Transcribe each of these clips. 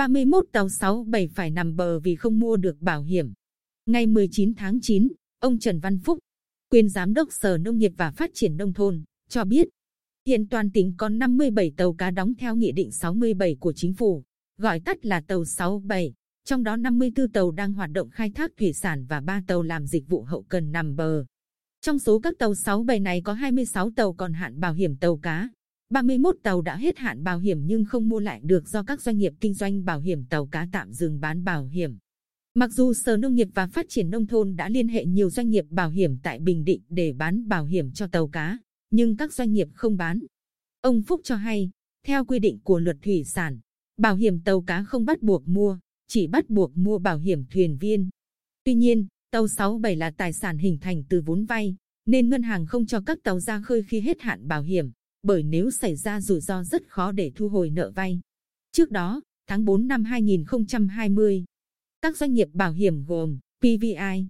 31 tàu 67 phải nằm bờ vì không mua được bảo hiểm. Ngày 19 tháng 9, ông Trần Văn Phúc, quyền giám đốc Sở Nông nghiệp và Phát triển Nông thôn, cho biết hiện toàn tỉnh có 57 tàu cá đóng theo Nghị định 67 của Chính phủ, gọi tắt là tàu 67, trong đó 54 tàu đang hoạt động khai thác thủy sản và 3 tàu làm dịch vụ hậu cần nằm bờ. Trong số các tàu 67 này có 26 tàu còn hạn bảo hiểm tàu cá, 31 tàu đã hết hạn bảo hiểm nhưng không mua lại được do các doanh nghiệp kinh doanh bảo hiểm tàu cá tạm dừng bán bảo hiểm. Mặc dù Sở Nông nghiệp và Phát triển Nông thôn đã liên hệ nhiều doanh nghiệp bảo hiểm tại Bình Định để bán bảo hiểm cho tàu cá, nhưng các doanh nghiệp không bán. Ông Phúc cho hay, theo quy định của luật thủy sản, bảo hiểm tàu cá không bắt buộc mua, chỉ bắt buộc mua bảo hiểm thuyền viên. Tuy nhiên, tàu 67 là tài sản hình thành từ vốn vay, nên ngân hàng không cho các tàu ra khơi khi hết hạn bảo hiểm, bởi nếu xảy ra rủi ro rất khó để thu hồi nợ vay. Trước đó, tháng 4 năm 2020, các doanh nghiệp bảo hiểm gồm PVI,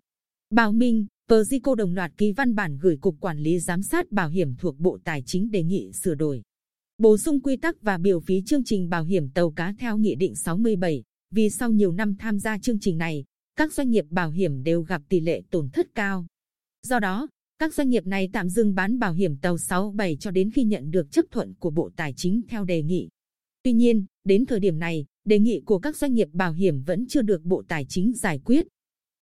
Bảo Minh, Persico đồng loạt ký văn bản gửi Cục Quản lý Giám sát Bảo hiểm thuộc Bộ Tài chính đề nghị sửa đổi. Bổ sung quy tắc và biểu phí chương trình bảo hiểm tàu cá theo Nghị định 67, vì sau nhiều năm tham gia chương trình này, các doanh nghiệp bảo hiểm đều gặp tỷ lệ tổn thất cao. Do đó, các doanh nghiệp này tạm dừng bán bảo hiểm tàu 67 cho đến khi nhận được chấp thuận của Bộ Tài chính theo đề nghị. Tuy nhiên, đến thời điểm này, đề nghị của các doanh nghiệp bảo hiểm vẫn chưa được Bộ Tài chính giải quyết.